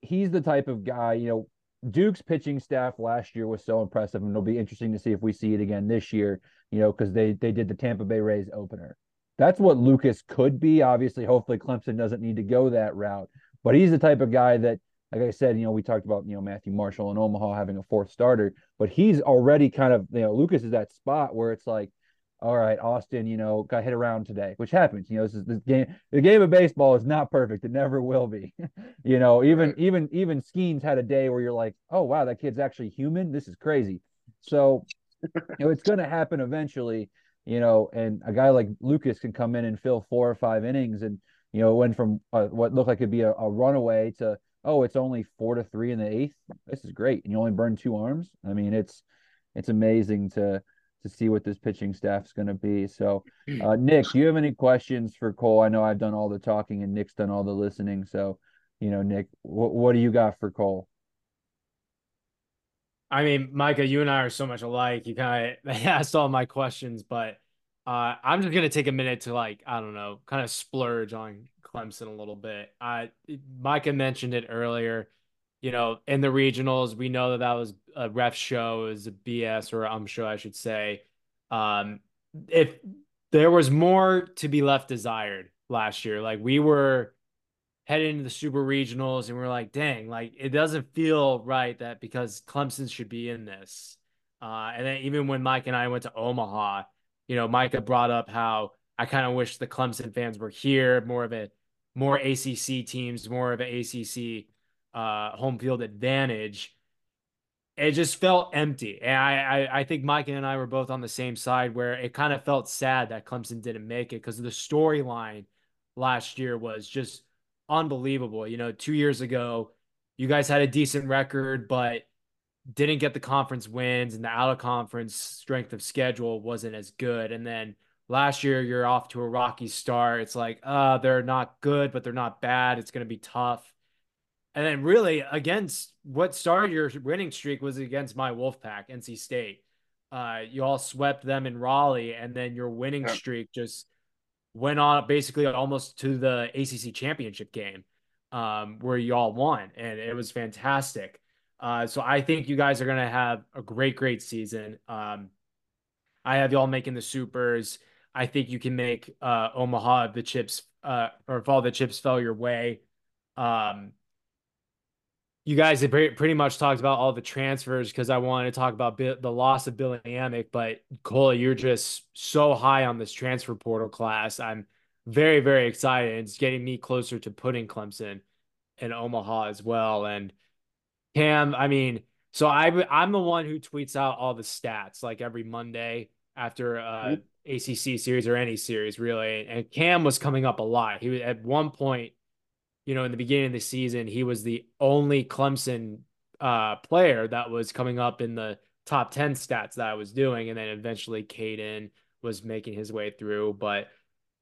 S2: he's the type of guy, you know, Duke's pitching staff last year was so impressive, and it'll be interesting to see if we see it again this year, you know, because they they did the Tampa Bay Rays opener. That's what Lucas could be. Obviously, hopefully Clemson doesn't need to go that route, but he's the type of guy that, like I said, you know, we talked about, you know, Matthew Marshall and Omaha having a fourth starter, but he's already kind of, you know, Lucas is that spot where it's like, all right, Austin, you know, got hit around today, which happens. You know, this is this game. The game of baseball is not perfect. It never will be. you know, even right. even even Skenes had a day where you're like, oh wow, that kid's actually human. This is crazy. So, you know, it's going to happen eventually. You know, and a guy like Lucas can come in and fill four or five innings, and you know, went from uh, what looked like it'd be a, a runaway to oh, it's only four to three in the eighth. This is great, and you only burn two arms. I mean, it's it's amazing to to see what this pitching staff is going to be. So, uh, Nick, do you have any questions for Cole? I know I've done all the talking and Nick's done all the listening. So, you know, Nick, what what do you got for Cole?
S4: I mean, Micah, you and I are so much alike. You kind of asked all my questions, but uh, I'm just gonna take a minute to like I don't know, kind of splurge on Clemson a little bit. I Micah mentioned it earlier you know, in the regionals, we know that that was a ref show, is a BS, or I'm sure I should say. Um, if there was more to be left desired last year, like we were heading into the super regionals and we are like, dang, like it doesn't feel right that because Clemson should be in this. Uh, and then even when Mike and I went to Omaha, you know, Micah brought up how I kind of wish the Clemson fans were here, more of a more ACC teams, more of an ACC uh, home field advantage. It just felt empty. And I, I, I think Mike and I were both on the same side where it kind of felt sad that Clemson didn't make it because the storyline last year was just unbelievable. You know, two years ago, you guys had a decent record, but didn't get the conference wins, and the out of conference strength of schedule wasn't as good. And then last year, you're off to a rocky start. It's like, uh, they're not good, but they're not bad. It's going to be tough. And then really against what started your winning streak was against my Wolfpack, NC State. Uh, you all swept them in Raleigh, and then your winning yeah. streak just went on basically almost to the ACC championship game, um, where you all won, and it was fantastic. Uh, so I think you guys are gonna have a great, great season. Um, I have y'all making the supers. I think you can make uh, Omaha the chips, uh, or if all the chips fell your way. Um, you guys have pretty much talked about all the transfers because I wanted to talk about the loss of Billy Amick, but Cole, you're just so high on this transfer portal class. I'm very, very excited. It's getting me closer to putting Clemson in Omaha as well. And Cam, I mean, so I, I'm the one who tweets out all the stats like every Monday after uh, mm-hmm. ACC series or any series, really. And Cam was coming up a lot. He was at one point you know, in the beginning of the season, he was the only Clemson uh, player that was coming up in the top 10 stats that I was doing. And then eventually Caden was making his way through. But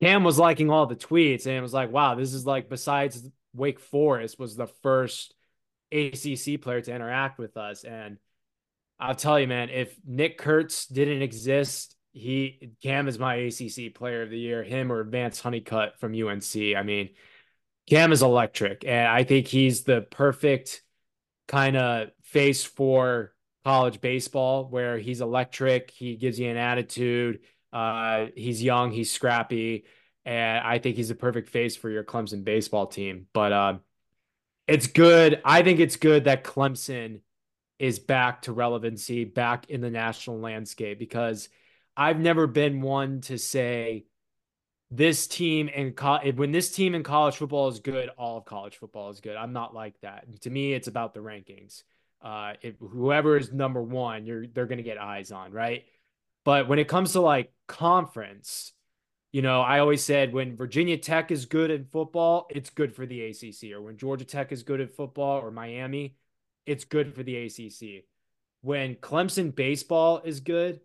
S4: Cam was liking all the tweets and it was like, wow, this is like, besides Wake Forest, was the first ACC player to interact with us. And I'll tell you, man, if Nick Kurtz didn't exist, he Cam is my ACC player of the year, him or Vance Honeycutt from UNC. I mean, Cam is electric, and I think he's the perfect kind of face for college baseball, where he's electric. He gives you an attitude. Uh, he's young. He's scrappy, and I think he's a perfect face for your Clemson baseball team. But uh, it's good. I think it's good that Clemson is back to relevancy, back in the national landscape, because I've never been one to say this team and co- when this team in college football is good, all of college football is good. I'm not like that. To me, it's about the rankings. Uh, if whoever is number one, you're they're gonna get eyes on, right? But when it comes to like conference, you know, I always said when Virginia Tech is good in football, it's good for the ACC. Or when Georgia Tech is good at football, or Miami, it's good for the ACC. When Clemson baseball is good,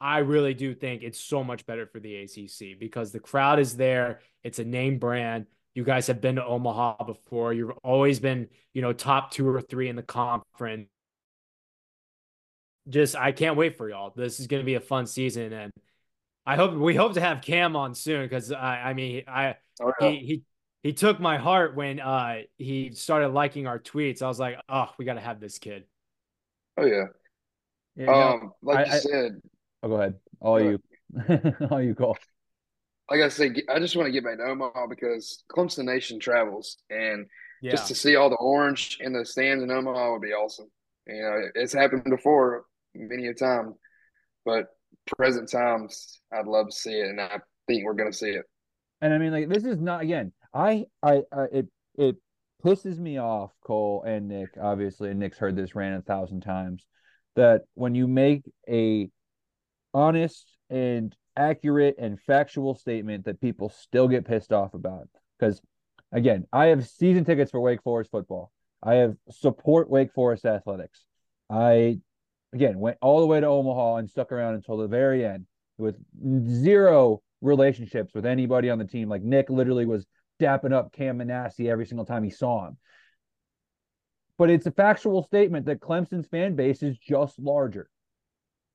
S4: I really do think it's so much better for the ACC because the crowd is there. It's a name brand. You guys have been to Omaha before. You've always been, you know, top two or three in the conference. Just, I can't wait for y'all. This is going to be a fun season, and I hope we hope to have Cam on soon because I, I mean, I oh, yeah. he he he took my heart when uh he started liking our tweets. I was like, oh, we got to have this kid.
S3: Oh yeah. yeah um, like I, you said.
S2: Oh, go ahead. All you, all you call.
S3: Like I said, I just want to get back to Omaha because Clemson Nation travels, and yeah. just to see all the orange in the stands in Omaha would be awesome. You know, it's happened before many a time, but present times, I'd love to see it, and I think we're going to see it.
S2: And I mean, like this is not again. I, I, I it, it pisses me off, Cole and Nick. Obviously, and Nick's heard this rant a thousand times. That when you make a honest and accurate and factual statement, that people still get pissed off about. Because again, I have season tickets for Wake Forest football. I have support Wake Forest athletics. I again went all the way to Omaha and stuck around until the very end with zero relationships with anybody on the team. Like Nick literally was dapping up Cam Manassi every single time he saw him. But it's a factual statement that Clemson's fan base is just larger.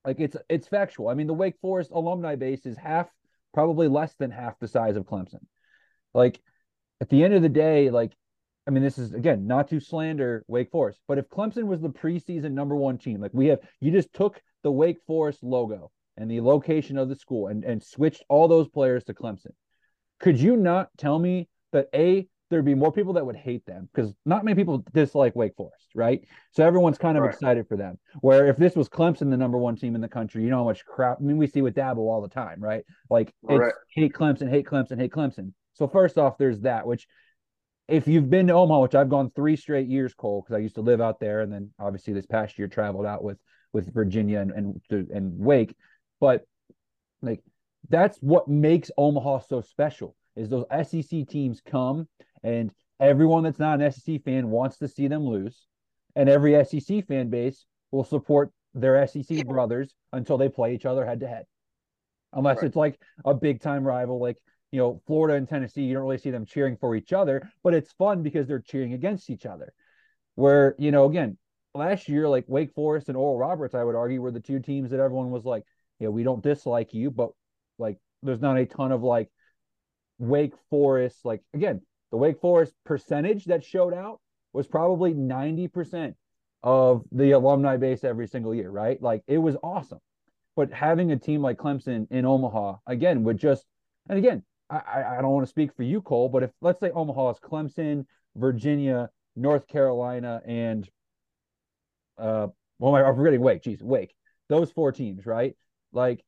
S2: Like it's it's factual. I mean, the Wake Forest alumni base is half, probably less than half the size of Clemson. Like at the end of the day, like I mean, this is again not to slander Wake Forest, but if Clemson was the preseason number one team, like we have, you just took the Wake Forest logo and the location of the school and, and switched all those players to Clemson. Could you not tell me that A, there'd be more people that would hate them because not many people dislike Wake Forest, right? So everyone's kind of right. excited for them. Where if this was Clemson, the number one team in the country, you know how much crap. I mean, we see with Dabo all the time, right? Like right. it's hate Clemson, hate Clemson, hate Clemson. So first off, there's that, which if you've been to Omaha, which I've gone three straight years, Cole, because I used to live out there, and then obviously this past year traveled out with with Virginia and and, and Wake, but like that's what makes Omaha so special is those SEC teams come and everyone that's not an SEC fan wants to see them lose, and every SEC fan base will support their SEC brothers until they play each other head to head, unless right. it's like a big time rival like you know, Florida and Tennessee, you don't really see them cheering for each other, but it's fun because they're cheering against each other. Where, you know, again, last year, like Wake Forest and Oral Roberts, I would argue, were the two teams that everyone was like, yeah, we don't dislike you, but like there's not a ton of like Wake Forest, like again, the Wake Forest percentage that showed out was probably 90% of the alumni base every single year, right? Like it was awesome. But having a team like Clemson in Omaha, again, would just, and again, I, I don't want to speak for you, Cole, but if let's say Omaha is Clemson, Virginia, North Carolina, and uh, well, I'm forgetting Wake. Geez, Wake. Those four teams, right? Like,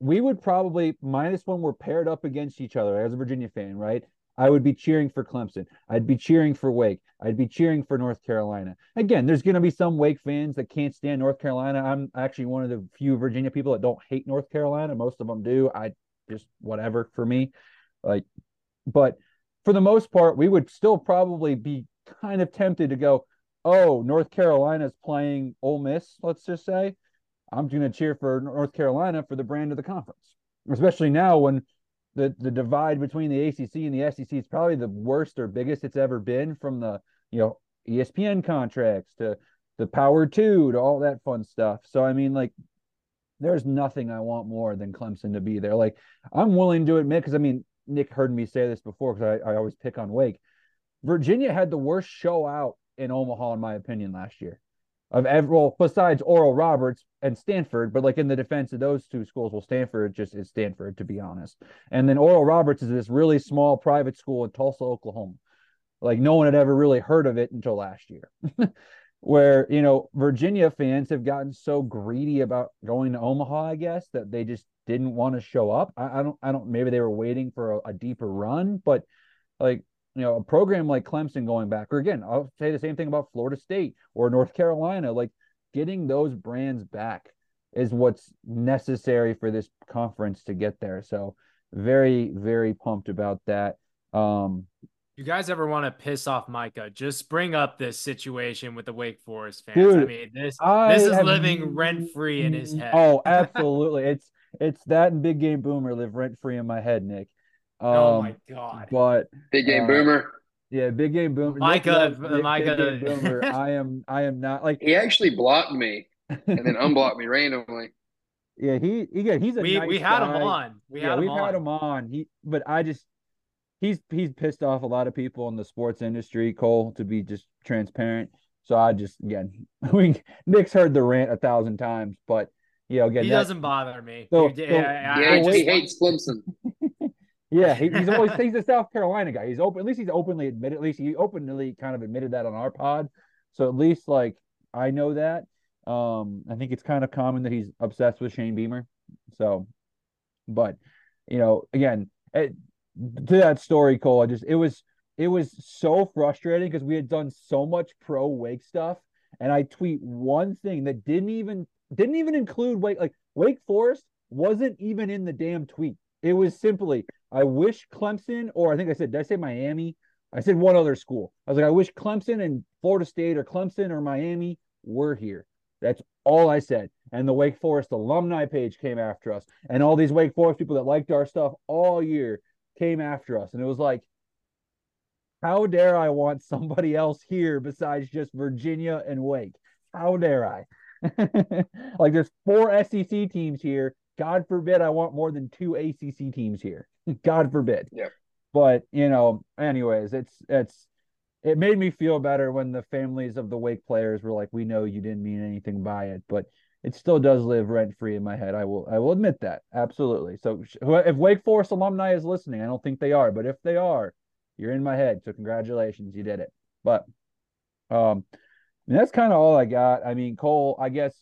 S2: we would probably minus when we're paired up against each other as a Virginia fan, right? I would be cheering for Clemson. I'd be cheering for Wake. I'd be cheering for North Carolina. Again, there's going to be some Wake fans that can't stand North Carolina. I'm actually one of the few Virginia people that don't hate North Carolina. Most of them do. I just whatever for me. Like, but for the most part, we would still probably be kind of tempted to go, oh, North Carolina's playing Ole Miss, let's just say. I'm going to cheer for North Carolina for the brand of the conference, especially now when the, the divide between the ACC and the SEC is probably the worst or biggest it's ever been from the, you know, ESPN contracts to the Power Two to all that fun stuff. So, I mean, like, there's nothing I want more than Clemson to be there. Like I'm willing to admit, because I mean, Nick heard me say this before because I, I always pick on Wake. Virginia had the worst show out in Omaha, in my opinion, last year. Of every, well, besides Oral Roberts and Stanford, but like in the defense of those two schools, well, Stanford just is Stanford, to be honest. And then Oral Roberts is this really small private school in Tulsa, Oklahoma. Like no one had ever really heard of it until last year. where you know Virginia fans have gotten so greedy about going to Omaha, I guess, that they just didn't want to show up. I, I don't, I don't. Maybe they were waiting for a, a, deeper run, but like you know, a program like Clemson going back, or again, I'll say the same thing about Florida State or North Carolina. Like getting those brands back is what's necessary for this conference to get there. So very, very pumped about that. Um,
S4: you guys ever want to piss off Micah, just bring up this situation with the Wake Forest fans. Dude, I mean, this I this is living rent free in his head.
S2: Oh, absolutely. it's it's that and Big Game Boomer live rent free in my head, Nick.
S4: Um, oh my god!
S2: But
S3: Big Game uh, Boomer.
S2: Yeah, Big Game Boomer.
S4: Micah, Nick, Micah,
S2: Big Game Boomer. I am, I am not like
S3: he actually blocked me and then unblocked me randomly.
S2: Yeah, he, he got he's a
S4: we
S2: nice
S4: we had
S2: guy.
S4: him on. We
S2: yeah,
S4: had
S2: we've
S4: him
S2: had him on. He, but I just he's he's pissed off a lot of people in the sports industry, Cole, to be just transparent. So I just again, we Nick's heard the rant a thousand times, but you know, again,
S4: he
S2: that,
S4: doesn't bother me.
S3: So, yeah, so, yeah, just, he hates Clemson.
S2: Yeah, he, he's always he's a South Carolina guy. He's open. At least he's openly admitted. At least he openly kind of admitted that on our pod. So at least like I know that. Um, I think it's kind of common that he's obsessed with Shane Beamer. So, but you know, again, it, to that story, Cole, I just it was it was so frustrating because we had done so much pro Wake stuff, and I tweet one thing that didn't even didn't even include Wake like Wake Forest wasn't even in the damn tweet. It was simply I wish Clemson or I think I said did I say Miami? I said one other school. I was like I wish Clemson and Florida State or Clemson or Miami were here. That's all I said. And the Wake Forest alumni page came after us, and all these Wake Forest people that liked our stuff all year came after us. And it was like, how dare I want somebody else here besides just Virginia and Wake? How dare I? like there's four SEC teams here. God forbid I want more than two ACC teams here. God forbid.
S3: Yeah.
S2: But you know, anyways, it's it's it made me feel better when the families of the Wake players were like, "We know you didn't mean anything by it," but it still does live rent free in my head. I will I will admit that absolutely. So if Wake Forest alumni is listening, I don't think they are, but if they are, you're in my head. So congratulations, you did it. But um, that's kind of all I got. I mean, Cole, I guess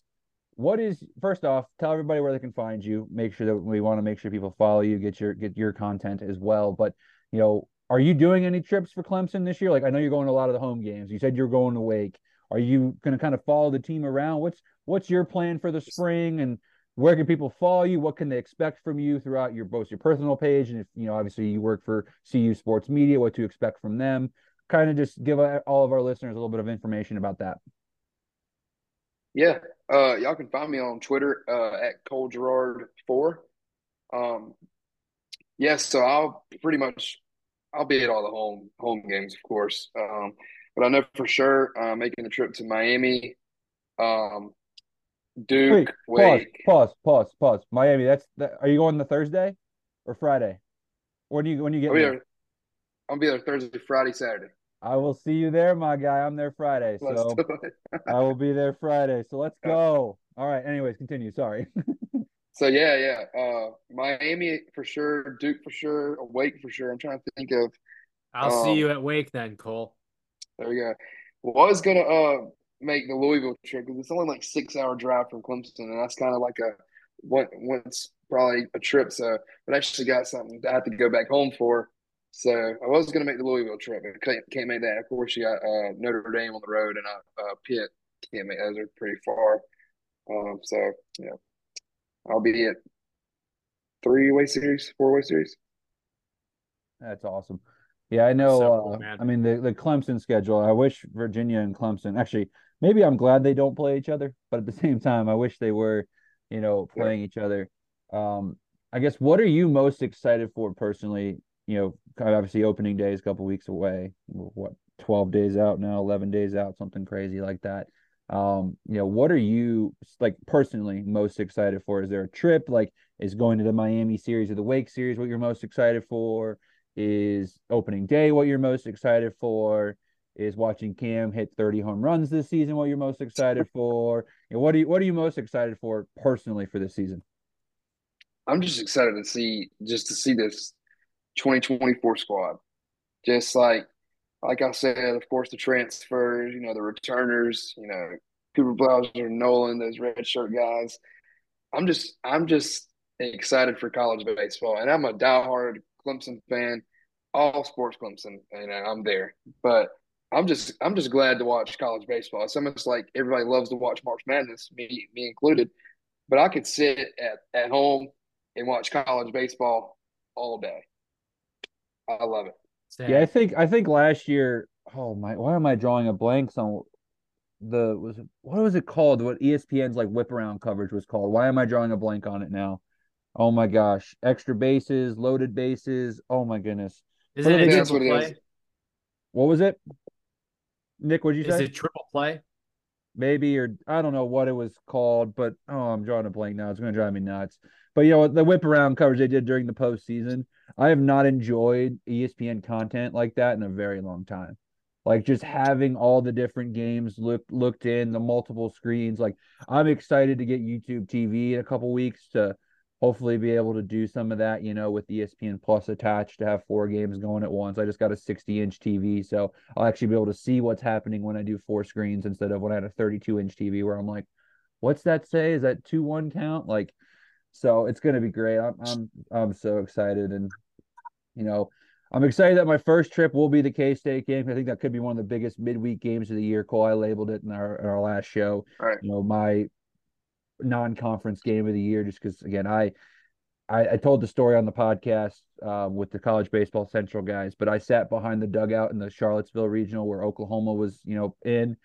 S2: what is first off, tell everybody where they can find you. Make sure that we want to make sure people follow you, get your get your content as well. But you know, are you doing any trips for Clemson this year? Like I know you're going to a lot of the home games. You said you're going to Wake. Are you going to kind of follow the team around? What's what's your plan for the spring and where can people follow you? What can they expect from you throughout your both your personal page and if you know obviously you work for CU Sports Media, what to expect from them? Kind of just give uh, all of our listeners a little bit of information about that.
S3: Yeah, uh, y'all can find me on Twitter uh, at Cole Gerard four. Um, yes, yeah, so I'll pretty much I'll be at all the home home games, of course. Um, but I know for sure uh, making the trip to Miami, um, Duke.
S2: Wait, pause, pause, pause, pause. Miami. That's that. Are you going the Thursday or Friday? When you when you get
S3: I'll be there? I'll be there Thursday, Friday, Saturday.
S2: I will see you there, my guy. I'm there Friday, so I will be there Friday. So let's go. All right. Anyways, continue. Sorry.
S3: so yeah, yeah. Uh, Miami for sure, Duke for sure, Wake for sure. I'm trying to think of.
S4: I'll um, see you at Wake then, Cole.
S3: There we go. Was gonna uh make the Louisville trip because it's only like six hour drive from Clemson, and that's kind of like a one once probably a trip. So, but I actually got something I have to go back home for. So I was going to make the Louisville trip, but can't, can't make that. Of course, you got uh, Notre Dame on the road and uh, uh, Pitt. Can't make those are pretty far. Um, so yeah, I'll be at three way series, four way series.
S2: That's awesome. Yeah, I know. So cool, uh, I mean, the, the Clemson schedule. I wish Virginia and Clemson actually. Maybe I'm glad they don't play each other, but at the same time, I wish they were, you know, playing each other. Um, I guess what are you most excited for personally? You know, obviously opening day is a couple weeks away. What, twelve days out now, eleven days out, something crazy like that. Um, you know, what are you like personally most excited for? Is there a trip like is going to the Miami series or the Wake series what you're most excited for? Is opening day what you're most excited for? Is watching Cam hit 30 home runs this season what you're most excited for? Know, what are you what are you most excited for personally for this season?
S3: I'm just excited to see just to see this 2024 squad. Just like like I said, of course the transfers, you know, the returners, you know, Cooper Blauser, Nolan, those red shirt guys. I'm just I'm just excited for college baseball. And I'm a diehard Clemson fan, all sports Clemson, and I'm there. But I'm just I'm just glad to watch college baseball. It's almost like everybody loves to watch March Madness, me me included. But I could sit at, at home and watch college baseball all day. I love it.
S4: Same.
S2: Yeah, I think I think last year. Oh my, why am I drawing a blank on the was it, what was it called? What ESPN's like whip around coverage was called? Why am I drawing a blank on it now? Oh my gosh, extra bases, loaded bases. Oh my goodness.
S4: Is
S2: What
S4: it a
S2: they-
S3: That's
S4: triple
S3: what it
S4: play?
S3: is.
S2: What was it? Nick, what'd you
S4: Is
S2: say?
S4: it triple play?
S2: maybe or I don't know what it was called, but oh, I'm drawing a blank now. It's going to drive me nuts. But you know? The whip around coverage they did during the postseason, I have not enjoyed ESPN content like that in a very long time. Like just having all the different games looked looked in the multiple screens. Like I'm excited to get YouTube TV in a couple weeks to hopefully be able to do some of that. You know, with ESPN Plus attached to have four games going at once. I just got a 60 inch TV, so I'll actually be able to see what's happening when I do four screens instead of when I had a 32 inch TV where I'm like, what's that say? Is that two one count? Like, so it's gonna be great. I'm I'm I'm so excited, and you know, I'm excited that my first trip will be the K State game. I think that could be one of the biggest midweek games of the year. Cole, I labeled it in our in our last show.
S3: Right.
S2: You know, my non-conference game of the year, just because again, I I, I told the story on the podcast um, with the college baseball central guys, but I sat behind the dugout in the Charlottesville regional where Oklahoma was, you know, in.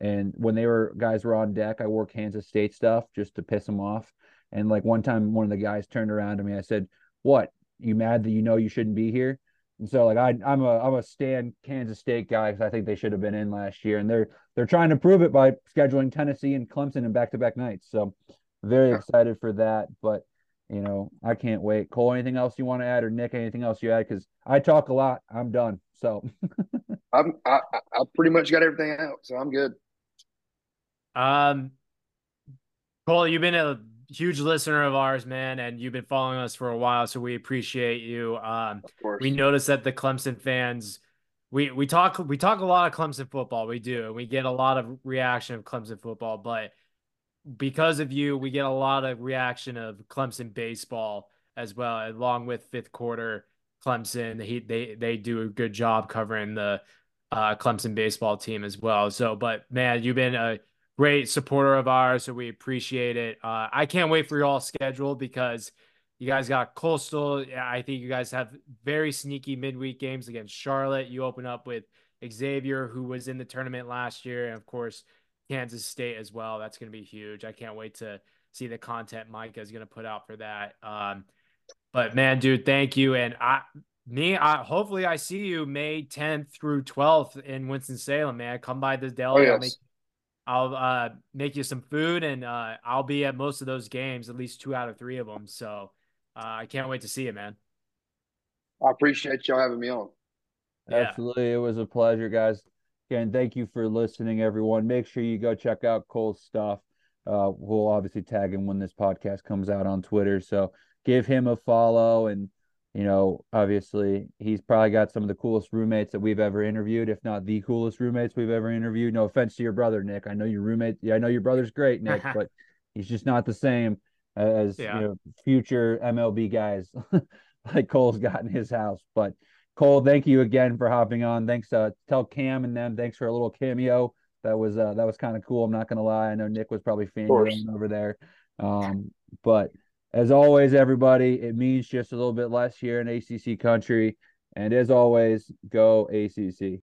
S2: And when they were guys were on deck, I wore Kansas State stuff just to piss them off. And like one time, one of the guys turned around to me. I said, "What? You mad that you know you shouldn't be here?" And so like I I'm a I'm a stand Kansas State guy because I think they should have been in last year, and they're they're trying to prove it by scheduling Tennessee and Clemson in back to back nights. So very excited for that. But you know I can't wait. Cole, anything else you want to add, or Nick, anything else you add? Because I talk a lot. I'm done. So
S3: I'm I I I pretty much got everything out, so I'm good.
S4: Um, Cole, you've been a huge listener of ours, man, and you've been following us for a while, so we appreciate you. Um,
S3: Of course.
S4: we notice that the Clemson fans, we we talk we talk a lot of Clemson football, we do, and we get a lot of reaction of Clemson football, but because of you, we get a lot of reaction of Clemson baseball as well, along with fifth quarter Clemson. He they they do a good job covering the uh, Clemson baseball team as well. So, but man, you've been a great supporter of ours, so we appreciate it. Uh, I can't wait for y'all schedule because you guys got Coastal. I think you guys have very sneaky midweek games against Charlotte. You open up with Xavier, who was in the tournament last year, and of course Kansas State as well. That's going to be huge. I can't wait to see the content Micah is going to put out for that. Um, but man, dude, thank you. And I, me, I hopefully I see you May 10th through 12th in Winston Salem. Man, come by the
S3: Oh
S4: deli. I'll make
S3: yes.
S4: I'll uh, make you some food, and uh, I'll be at most of those games, at least two out of three of them. So uh, I can't wait to see you, man.
S3: I appreciate y'all having me on.
S4: Yeah.
S2: Absolutely. It was a pleasure, guys. Again, thank you for listening, everyone. Make sure you go check out Cole's stuff. Uh, we'll obviously tag him when this podcast comes out on Twitter. So give him a follow. And, you know, obviously, he's probably got some of the coolest roommates that we've ever interviewed, if not the coolest roommates we've ever interviewed. No offense to your brother, Nick. I know your roommate. Yeah, I know your brother's great, Nick, but he's just not the same as,
S4: Yeah.
S2: you know, future MLB guys like Cole's got in his house. But, Cole, thank you again for hopping on. Thanks. Uh, tell Cam and them thanks for a little cameo. That was uh, that was kind of cool. I'm not gonna lie. I know Nick was probably
S3: course.
S2: fangirling over there. Um, but as always, everybody, it means just a little bit less here in ACC country. And as always, go
S5: ACC.